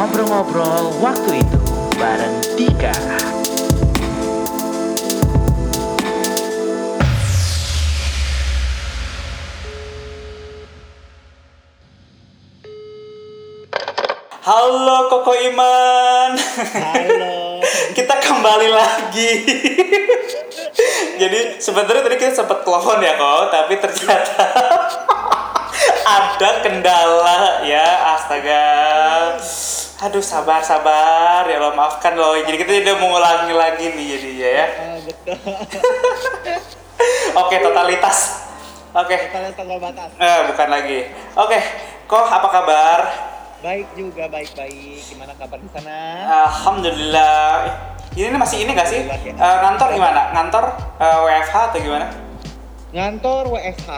ngobrol-ngobrol waktu itu bareng Dika. Halo Koko Iman. Halo. kita kembali lagi. Jadi sebenarnya tadi kita sempat telepon ya kok, tapi ternyata ada kendala ya, astaga. Aduh sabar sabar ya lo maafkan loh. Jadi kita udah mengulangi lagi nih jadinya ya. Ah, betul. Oke totalitas. Oke. Tanggal batas. Eh, bukan lagi. Oke, kok apa kabar? Baik juga, baik-baik. Gimana kabar di sana? Alhamdulillah. Ini masih ini gak sih? Ya. Eh, ngantor gimana? Ngantor eh, WFH atau gimana? Ngantor WFH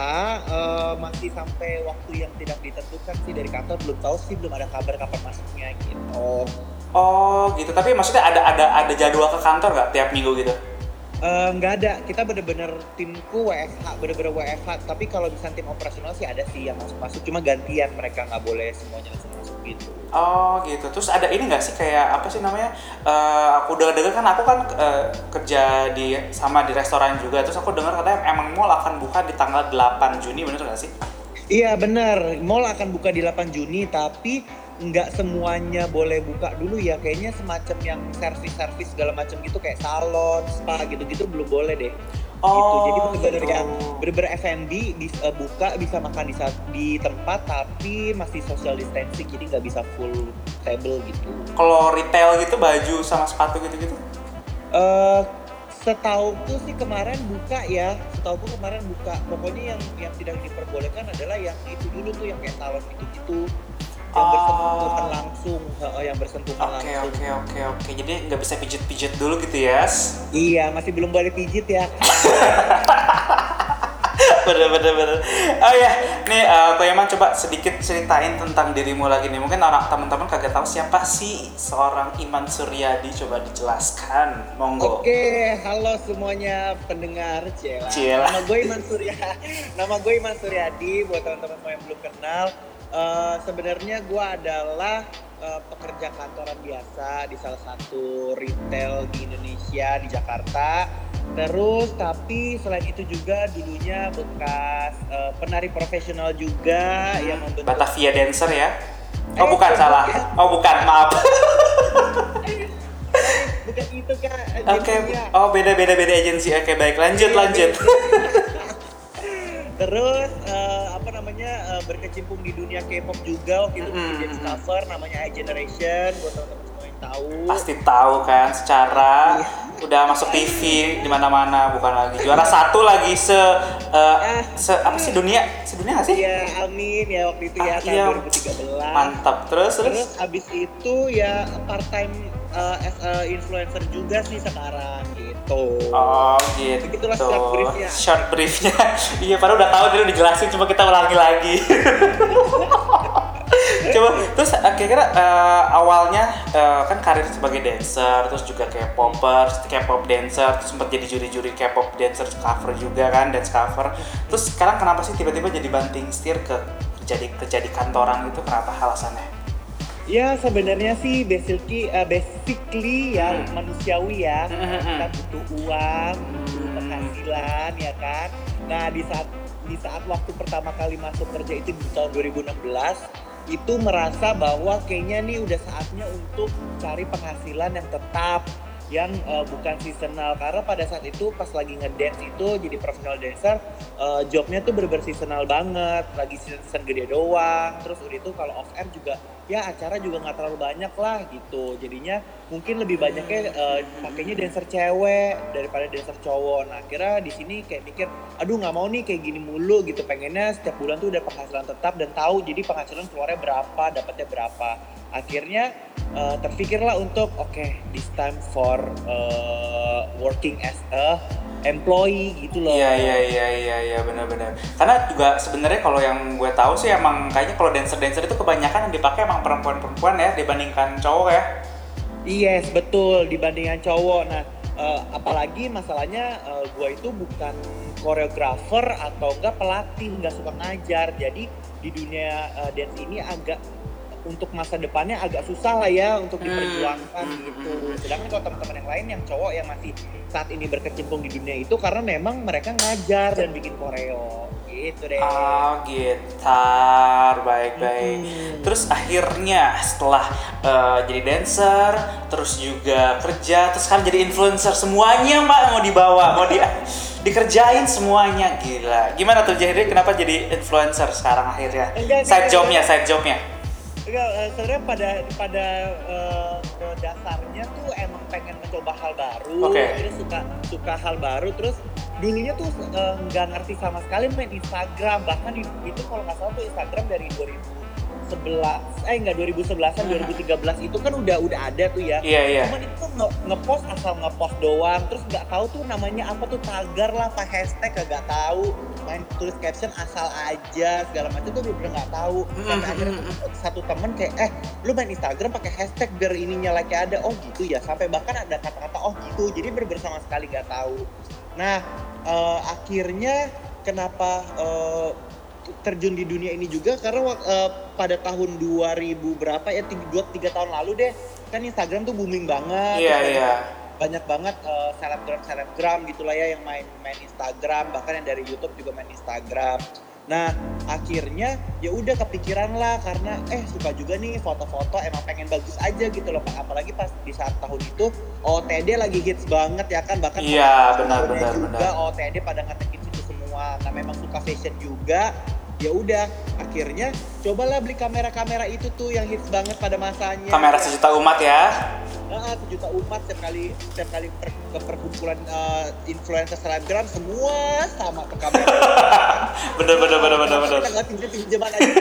eh, masih sampai waktu yang tidak ditentukan sih dari kantor belum tahu sih belum ada kabar kapan masuknya gitu. Oh gitu. Tapi maksudnya ada ada ada jadwal ke kantor nggak tiap minggu gitu? Eh, Nggak ada, kita bener-bener timku WFH, bener-bener WFH. Tapi kalau misalnya tim operasional sih ada sih yang masuk-masuk, cuma gantian mereka nggak boleh semuanya langsung masuk gitu. Oh gitu. Terus ada ini nggak sih kayak apa sih namanya? Eh, aku udah dengar kan aku kan eh, kerja di sama di restoran juga. Terus aku dengar katanya emang mall akan buka di tanggal 8 Juni bener nggak sih? Iya bener, mall akan buka di 8 Juni tapi nggak semuanya boleh buka dulu ya kayaknya semacam yang servis-servis segala macam gitu kayak salon, spa gitu-gitu belum boleh deh. gitu. Oh, Jadi bener-bener gitu. yang bener-bener F&B bis- eh, buka bisa makan di saat- di tempat tapi masih social distancing jadi nggak bisa full table gitu. Kalau retail gitu baju sama sepatu gitu-gitu? Eh setauku sih kemarin buka ya, setauku kemarin buka. Pokoknya yang yang tidak diperbolehkan adalah yang itu dulu tuh yang kayak salon gitu-gitu. Yang Oh. bersentuhan langsung, yang bersentuhan Oke langsung. oke oke oke. Jadi nggak bisa pijet-pijet dulu gitu ya? Iya, masih belum boleh pijit ya. bener bener bener oh ya nih eh, Ko Yaman coba sedikit ceritain tentang dirimu lagi nih mungkin orang teman-teman kagak tahu siapa sih seorang Iman Suryadi coba dijelaskan monggo Oke, halo semuanya pendengar. Cela. Nama gue Iman Surya. Nama gue Iman Suryadi buat teman-teman semua yang belum kenal. Eh, sebenarnya gue adalah eh, pekerja kantoran biasa di salah satu retail di Indonesia di Jakarta. Terus tapi selain itu juga dulunya bekas eh, penari profesional juga yang membentuk Batavia Dancer ya? Oh Eh, bukan. salah. Oh bukan maaf. Bukan itu kan oke agensinya. oh beda beda beda agensi. Oke baik. Lanjut Iya, lanjut. Terus eh, apa namanya eh, berkecimpung di dunia K-pop juga waktu itu Mm-mm. jadi cover namanya I Generation buat teman-teman semua yang tahu. pasti tahu kan secara Iya. Udah masuk TV di mana-mana bukan lagi juara satu lagi se eh, Ah. se apa sih dunia sedunia nggak sih Iya, amin ya waktu itu ya Ah, tahun iya. 2013. mantap terus terus Terus abis itu ya part time as a influencer juga sih sekarang gitu. Oh gitu. Begitulah short briefnya. Short briefnya. iya, padahal udah tahu tadi udah dijelasin, cuma kita ulangi lagi. Coba terus eh, kira-kira eh, awalnya eh, kan karir sebagai dancer, terus juga kayak popper, K-pop dancer, terus sempat jadi juri-juri K-pop dancer cover juga kan, dance cover. Terus sekarang kenapa sih tiba-tiba jadi banting setir ke kerja di kerja di kantoran gitu? Kenapa alasannya? Ya sebenarnya sih basically eh, basically ya Hmm. manusiawi ya. Hmm. Kita butuh uang, butuh penghasilan ya kan. Nah di saat di saat waktu pertama kali masuk kerja itu di tahun 2016 itu merasa bahwa kayaknya nih udah saatnya untuk cari penghasilan yang tetap yang eh, bukan seasonal. Karena pada saat itu pas lagi ngedance itu jadi professional dancer eh, jobnya tuh bener seasonal banget. Lagi season, season gede doang. Terus udah itu kalau off air juga ya acara juga nggak terlalu banyak lah gitu. Jadinya mungkin lebih banyaknya eh, pakainya dancer cewek daripada dancer cowok. Nah akhirnya di sini kayak mikir aduh nggak mau nih kayak gini mulu gitu. Pengennya setiap bulan tuh udah penghasilan tetap dan tahu jadi penghasilan keluarnya berapa dapatnya berapa akhirnya eh, terpikirlah untuk oke this time for eh, working as a employee gitu loh Iya iya iya iya iya benar-benar. Karena juga sebenarnya kalau yang gue tahu sih emang kayaknya kalau dancer-dancer itu kebanyakan yang dipakai emang perempuan-perempuan ya dibandingkan cowok ya. Yes, betul dibandingkan cowok. Nah, eh, apalagi masalahnya eh, gua itu bukan koreografer atau enggak pelatih, nggak suka ngajar. Jadi di dunia eh, dance ini agak untuk masa depannya agak susah lah ya untuk Hmm, diperjuangkan hmm, gitu. Sedangkan kalau teman-teman yang lain yang cowok yang masih saat ini berkecimpung di dunia itu karena memang mereka ngajar dan bikin koreo gitu deh. Ah, gitar, baik-baik. Hmm. Terus akhirnya setelah eh, jadi dancer, terus juga kerja, terus sekarang jadi influencer semuanya mbak mau dibawa, mau di dikerjain semuanya gila. Gimana tuh jadi kenapa jadi influencer sekarang akhirnya? Enggak, Side jobnya, side jobnya. Enggak, eh, sebenarnya pada pada ke dasarnya tuh emang pengen mencoba hal baru, Oke. terus suka suka hal baru, terus dulunya tuh eh, nggak ngerti sama sekali main Instagram, bahkan itu kalau nggak salah tuh Instagram dari 2011, eh enggak 2011an, 2013 itu kan udah udah ada tuh ya. Iya iya. Cuman itu nge- ngepost asal ngepost doang, terus nggak tahu tuh namanya apa tuh tagar lah, apa hashtag kagak tahu, main tulis caption asal aja segala macam tuh bener-bener nggak tahu. Sampai Mm, akhirnya satu temen kayak eh lu main Instagram pakai hashtag biar ininya like ada, oh gitu ya. Sampai bahkan ada kata-kata oh gitu, jadi sama sekali nggak tahu. Nah eh, akhirnya kenapa eh, terjun di dunia ini juga karena eh, pada tahun 2000 berapa ya tiga, dua, tiga tahun lalu deh kan Instagram tuh booming banget Iya terus iya. banyak banget eh, selebgram selebgram gitulah ya yang main main Instagram bahkan yang dari YouTube juga main Instagram nah akhirnya ya udah kepikiran lah karena eh suka juga nih foto-foto emang pengen bagus aja gitu loh Pak. apalagi pas di saat tahun itu OTD lagi hits banget ya kan bahkan Iya, benar, benar, juga benar. OTD pada ngetekin situ semua nah memang suka fashion juga ya udah akhirnya cobalah beli kamera-kamera itu tuh yang hits banget pada masanya Kamera sejuta umat ya. Nah, sejuta umat setiap kali setiap kali per, ke perkumpulan eh, influencer selebgram semua sama ke kamera. Bener bener bener bener bener. Kita nggak pinjam pinjaman aja.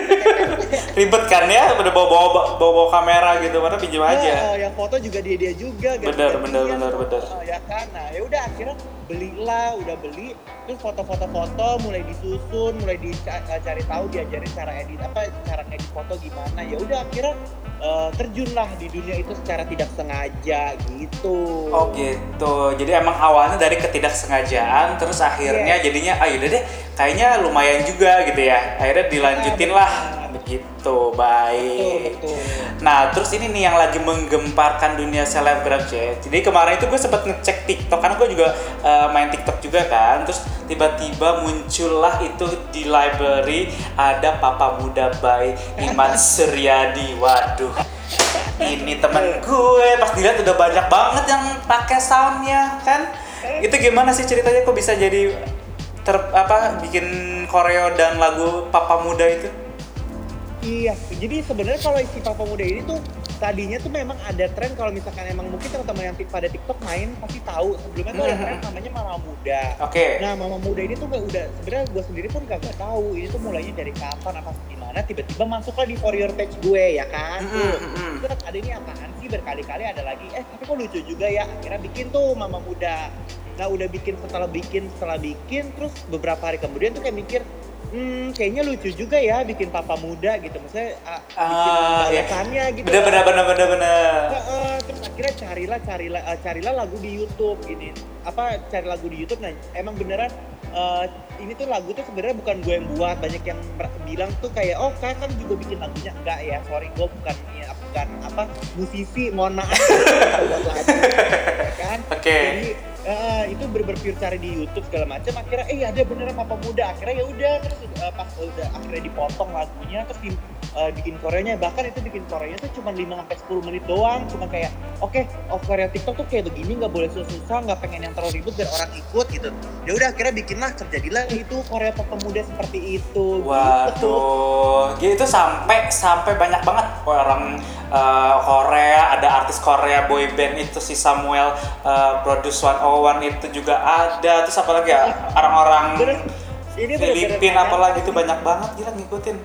Ribet kan ya, udah bawa bawa bawa, bawa kamera gitu, mana pinjam aja. yang foto juga dia dia juga. Bener, bener, bener, bener. Ya kan, nah belilah, udah beli, terus foto-foto foto mulai disusun, mulai dicari tahu, diajarin cara edit apa, cara ngedit foto gimana. Ya udah akhirnya eh, terjunlah di dunia itu secara tidak sengaja gitu. Oh gitu. Jadi emang awalnya dari ketidaksengajaan, terus akhirnya Iya. jadinya, ah yaudah deh, kayaknya lumayan juga gitu ya. Akhirnya dilanjutin Iya, lah, benar. begitu. Betul, Baik. betul. Nah, terus ini nih yang lagi menggemparkan dunia selebgram, Cek. Jadi kemarin itu gue sempet ngecek TikTok, karena gue juga eh, main TikTok juga kan. Terus tiba-tiba muncullah itu di library ada Papa Muda by Iman Suryadi. Waduh, ini temen gue pas dilihat udah banyak banget yang pakai soundnya kan. Itu gimana sih ceritanya kok bisa jadi ter apa bikin koreo dan lagu Papa Muda itu? Iya, jadi sebenarnya kalau si Papa Muda ini tuh tadinya tuh memang ada tren kalau misalkan emang mungkin teman-teman yang pada TikTok main pasti tahu sebelumnya tuh ada tren namanya Mama Muda. Oke. Nah, Mama Muda ini tuh gak udah sebenarnya gue sendiri pun gak, tahu ini tuh mulainya dari kapan apa gimana tiba-tiba masuklah di for your page gue ya kan. Mm-mm, Tuh. mm-mm. Terus ada ini apaan sih berkali-kali ada lagi eh tapi kok lucu juga ya akhirnya bikin tuh Mama Muda. Nah udah bikin setelah bikin setelah bikin terus beberapa hari kemudian tuh kayak mikir hmm kayaknya lucu juga ya bikin papa muda gitu. Maksudnya ah, bikin iya. balasannya gitu. Bener bener bener bener bener. Heeh, terus akhirnya carilah carilah eh, carilah lagu di YouTube gini. Apa cari lagu di YouTube nah emang beneran eh, ini tuh lagu tuh sebenarnya bukan gue yang buat. Banyak yang bilang tuh kayak oh kan kan juga bikin lagunya. Enggak ya sorry gue bukan ya, bukan apa musisi mohon maaf. Buat lagu ya kan? Oke. jadi eh, itu pure cari di YouTube segala macam. Akhirnya eh ada beneran papa muda akhirnya ya udah terus eh, pas udah akhirnya dipotong lagunya terus di, eh, bikin koreanya bahkan itu bikin koreanya tuh cuma 5 sampai 10 menit doang. Cuma kayak oke oh Korea TikTok tuh kayak begini nggak boleh susah-susah nggak pengen yang terlalu ribet biar orang ikut gitu. Ya udah akhirnya bikinlah terjadilah itu Korea papa muda seperti itu gitu. Waduh, gitu itu sampai sampai banyak banget orang ada artis Korea boy band itu si Samuel eh, Produce 101 itu juga ada. Terus apa lagi ya? Orang-orang Bener, ini bener-bener Filipin nggak apalagi itu banyak banget gila ngikutin.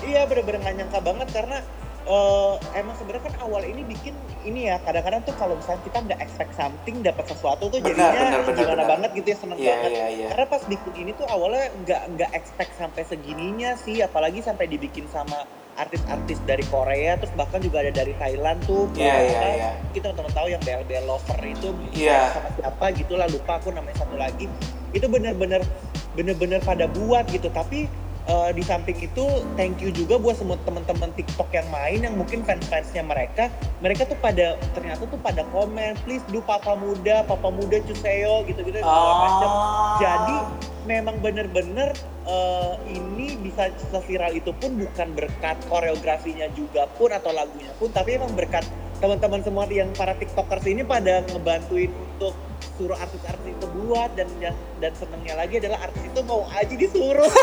Iya bener-bener gak nyangka banget karena eh, emang sebenarnya kan awal ini bikin ini ya kadang-kadang tuh kalau misalnya kita nggak expect something dapat sesuatu tuh Benar, jadinya benar, benar, gimana benar. banget gitu ya seneng Iya banget. iya iya. Karena pas bikin ini tuh awalnya nggak nggak expect sampai segininya sih apalagi sampai dibikin sama artis-artis dari Korea terus bahkan juga ada dari Thailand tuh. Iya, iya, apa, iya. Kita teman-teman tahu yang BLBL Lover itu Iya. sama siapa gitu lah lupa aku namanya satu lagi. Itu bener-bener bener-bener pada buat gitu tapi eh, di samping itu thank you juga buat semua teman-teman TikTok yang main yang mungkin fans-fansnya mereka mereka tuh pada ternyata tuh pada komen please do papa muda papa muda cuseo gitu-gitu macam Oh. jadi memang bener-bener eh, ini bisa viral itu pun bukan berkat koreografinya juga pun atau lagunya pun tapi emang berkat teman-teman semua yang para tiktokers ini pada ngebantuin untuk suruh artis-artis itu buat dan yang dan senengnya lagi adalah artis itu mau aja disuruh.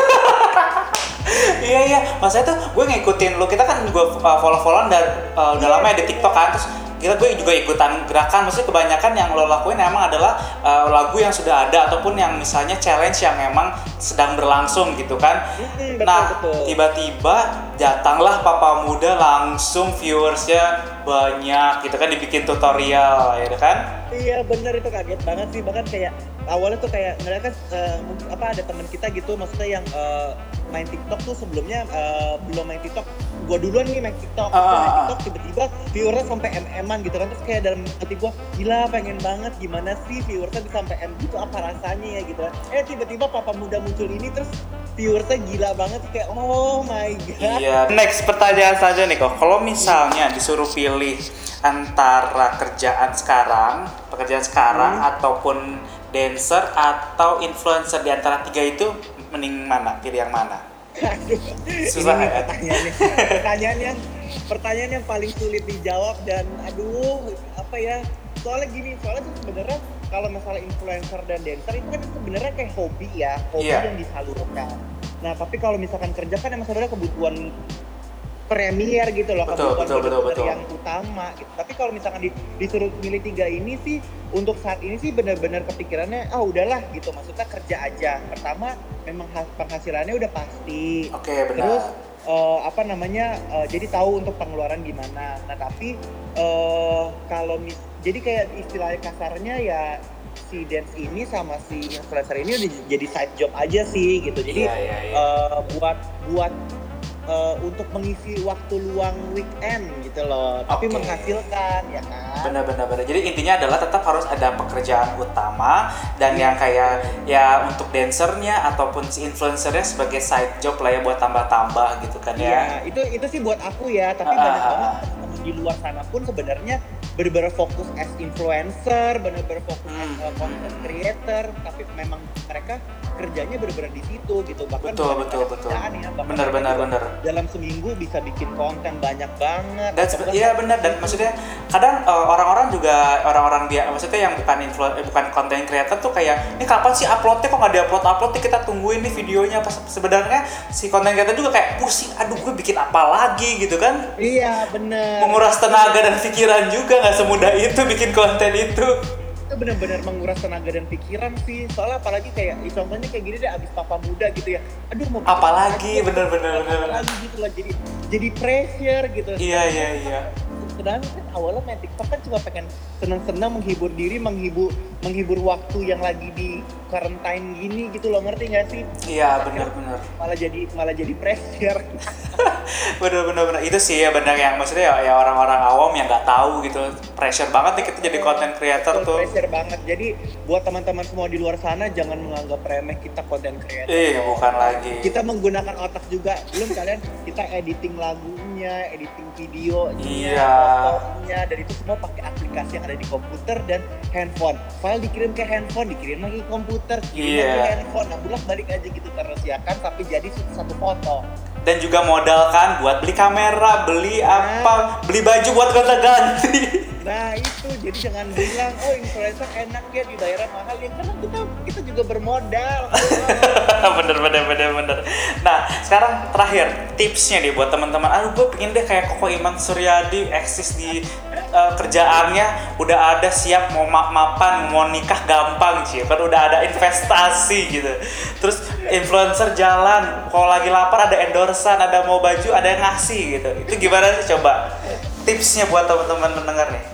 Iya iya. Maksudnya tuh gue ngikutin lu. Kita kan juga uh, follow followan dan uh, udah Iya. lama ya di TikTok kan. Terus kita gue juga ikutan gerakan maksudnya kebanyakan yang lo lakuin emang adalah uh, lagu yang sudah ada ataupun yang misalnya challenge yang memang sedang berlangsung gitu kan. Mm-mm, betul, nah tiba-tiba datanglah papa muda langsung viewersnya banyak. Gitu kan dibikin tutorial ya kan? Iya bener itu kaget banget sih. Bahkan kayak awalnya tuh kayak ngeliat kan mungkin- apa ada teman kita gitu maksudnya yang eh, main TikTok tuh sebelumnya eh, belum main TikTok. Gua duluan nih main TikTok. Ah, main ah. TikTok tiba-tiba viewersnya sampai mm-an gitu kan. Terus kayak dalam hati gua gila pengen banget. Gimana sih viewersnya bisa sampai m gitu apa rasanya ya gitu kan. Eh tiba-tiba papa muda muncul ini terus viewersnya gila banget kayak oh my god Iya. Next pertanyaan saja nih kok. Kalau misalnya disuruh pilih antara kerjaan sekarang, pekerjaan sekarang Hmm. ataupun dancer atau influencer di antara tiga itu mending mana? Pilih yang mana? Aduh, Susah ini nih ya? pertanyaannya. pertanyaan yang pertanyaan yang paling sulit dijawab dan aduh apa ya? Soalnya gini, soalnya tuh sebenarnya kalau masalah influencer dan dancer itu kan sebenarnya kayak hobi ya, hobi Iya. yang disalurkan. Nah, tapi kalau misalkan kerja kan emang sebenarnya kebutuhan premier gitu loh, Betul, kebutuhan betul, betul, betul. yang utama gitu. Tapi kalau misalkan di- disuruh milih tiga ini sih untuk saat ini sih benar-benar kepikirannya ah udahlah gitu maksudnya kerja aja. Pertama memang has- penghasilannya udah pasti. Oke, benar. Terus eh, apa namanya? eh, jadi tahu untuk pengeluaran gimana. Nah, tapi eh kalau mis jadi kayak istilahnya kasarnya ya si dance ini sama si influencer ini udah jadi side job aja sih gitu. Jadi Iya, iya, iya. eh, buat buat eh, untuk mengisi waktu luang weekend gitu loh. Tapi menghasilkan ya kan. Benar-benar benar. Jadi intinya adalah tetap harus ada pekerjaan utama dan yang kayak ya untuk dancernya ataupun si influencernya sebagai side job lah ya buat tambah-tambah gitu kan ya. Iya, itu itu sih buat aku ya, tapi Ah, banyak ah, banget di luar sana pun sebenarnya benar-benar fokus as influencer, benar-benar fokus as uh, content creator, tapi memang mereka kerjanya benar-benar di situ gitu. Bahkan Betul, betul, betul. ya, Benar benar benar. Dalam seminggu bisa bikin konten banyak banget. bahkan- iya benar dan maksudnya kadang uh, orang-orang juga orang-orang dia maksudnya yang bukan influ eh, bukan content creator tuh kayak ini kapan sih uploadnya kok nggak diupload upload nih kita tungguin nih videonya pas sebenarnya si content creator juga kayak pusing aduh gue bikin apa lagi gitu kan Iya, benar. Menguras tenaga dan pikiran juga nggak semudah itu bikin konten itu itu benar-benar menguras tenaga dan pikiran sih soalnya apalagi kayak ya contohnya kayak gini deh abis papa muda gitu ya aduh mau Apalagi, apa? bener-bener, bener. apalagi gitu lah jadi jadi pressure gitu iya iya iya sedangkan kan awalnya main TikTok kan cuma pengen senang-senang menghibur diri menghibur menghibur waktu yang lagi di quarantine gini gitu loh ngerti nggak sih? Iya benar benar. Malah jadi malah jadi pressure. Bener bener bener itu sih ya benar yang maksudnya ya, ya orang-orang awam yang nggak tahu gitu. Pressure banget nih kita jadi content creator Betul, tuh. pressure banget. Jadi buat teman-teman semua di luar sana jangan menganggap remeh kita content creator. Eh bukan lagi. Kita menggunakan otak juga. Belum kalian kita editing lagunya editing videonya Iya. fotonya dan itu semua pakai aplikasi yang ada di komputer dan handphone. File dikirim ke handphone dikirim lagi ke komputer kirim lagi Iya. ke handphone. Nah bolak balik aja gitu terus ya kan tapi jadi satu, satu foto. Dan juga modal kan buat beli kamera beli apa beli baju buat gonta ganti nah itu. Jadi jangan bilang oh influencer enak ya di daerah mahal ya. Karena kita kita juga bermodal. Bener bener bener bener. Nah sekarang terakhir tipsnya nih buat teman-teman. Aduh gue pengen deh kayak Koko Iman Suryadi eksis di eh, kerjaannya. Udah ada siap mau ma- mapan mau nikah gampang sih kan udah ada investasi gitu. Terus influencer jalan. Kalau lagi lapar ada endorsean ada mau baju ada yang ngasih gitu. Itu gimana sih coba tipsnya buat teman-teman pendengar nih.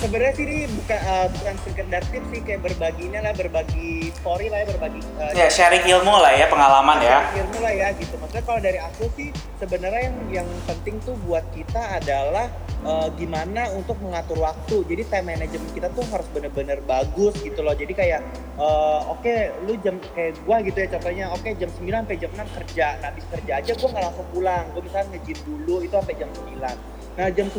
Sebenarnya sih ini bukan uh, bukan sekedar tips sih kayak berbaginya lah berbagi story lah ya berbagi uh, Ya sharing ilmu lah ya pengalaman ya. ilmu lah ya gitu. Maksudnya kalau dari aku sih sebenarnya yang yang penting tuh buat kita adalah uh, gimana untuk mengatur waktu. Jadi time management kita tuh harus bener-bener bagus gitu loh. Jadi kayak uh, oke lu jam kayak gua gitu ya contohnya oke jam 9 sampai jam 6 kerja. Nah habis kerja aja gua nggak langsung pulang. Gua misalnya nge-gym dulu itu sampai jam 9 Nah jam 9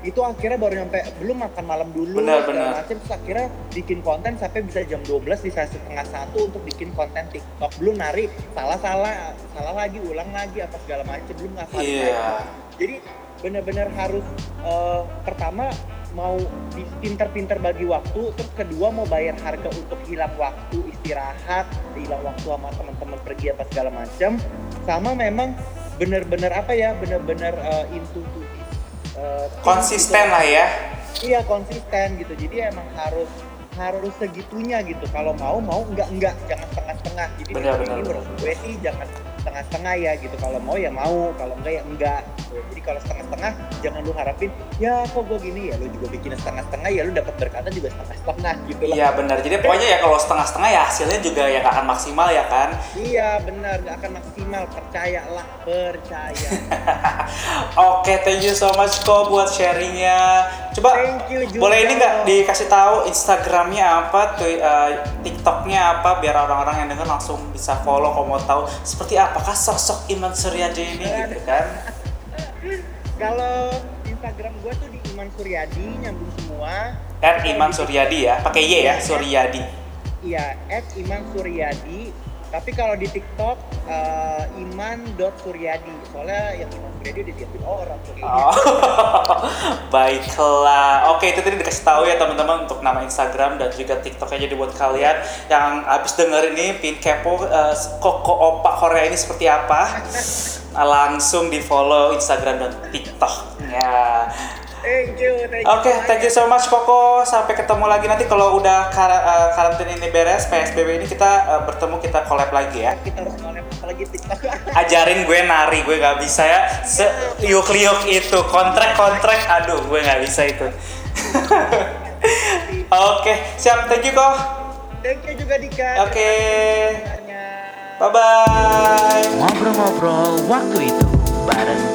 itu akhirnya baru nyampe belum makan malam dulu Benar, benar. macam terus akhirnya bikin konten sampai bisa jam 12 bisa setengah satu untuk bikin konten TikTok belum nari salah salah salah lagi ulang lagi apa segala macam belum ngafalin Iya. lagi. jadi benar-benar harus eh, pertama mau pinter-pinter bagi waktu terus kedua mau bayar harga untuk hilang waktu istirahat hilang waktu sama teman-teman pergi apa segala macam sama memang benar-benar apa ya benar-benar into to Konsisten gitu. lah ya. Iya konsisten gitu. Jadi emang harus harus segitunya gitu. Kalau mau mau enggak enggak jangan setengah-setengah. Jadi Benar, ini benar, menurut gue sih jangan setengah-setengah ya gitu. Kalau mau ya mau, kalau enggak ya enggak. Gitu. Jadi kalau setengah-setengah jangan lu harapin ya kok gue gini ya lu juga bikin setengah-setengah ya lu dapat berkata juga setengah-setengah gitu. Iya benar. Jadi pokoknya ya kalau setengah-setengah ya hasilnya juga ya nggak akan maksimal ya kan. Iya benar nggak akan maksimal percayalah percaya. Oke, thank you so much kok buat sharingnya. Coba Thank you juga. boleh ini nggak dikasih tahu Instagramnya apa, tuh eh, TikToknya apa, biar orang-orang yang denger langsung bisa follow kalau mau tahu seperti apakah sosok Iman Suryadi ini gitu kan? Kalau Instagram gue tuh di Iman Suryadi nyambung semua. At Iman Suryadi ya, pakai Y ya, Suryadi. Iya, at Iman Suryadi. Tapi kalau di TikTok eh, iman.suryadi. Soalnya yang Iman Suryadi udah diambil orang tuh. Oh, baiklah. Oke, itu tadi dikasih tahu ya teman-teman untuk nama Instagram dan juga TikToknya jadi buat kalian yang habis denger ini pin kepo eh, koko opak Korea ini seperti apa, langsung di follow Instagram dan TikToknya. Thank you, thank you. Oke, thank you so much Koko. Sampai ketemu lagi nanti kalau udah kar eh, karantina ini beres, PSBB ini kita eh, bertemu kita collab lagi ya. Kita harus nge lagi TikTok. ajarin gue nari gue nggak bisa ya se yuk liuk itu kontrak kontrak aduh gue nggak bisa itu oke siap thank you kok thank you juga Dika. oke Dengarnya. bye bye Ngobrol-ngobrol waktu itu bareng.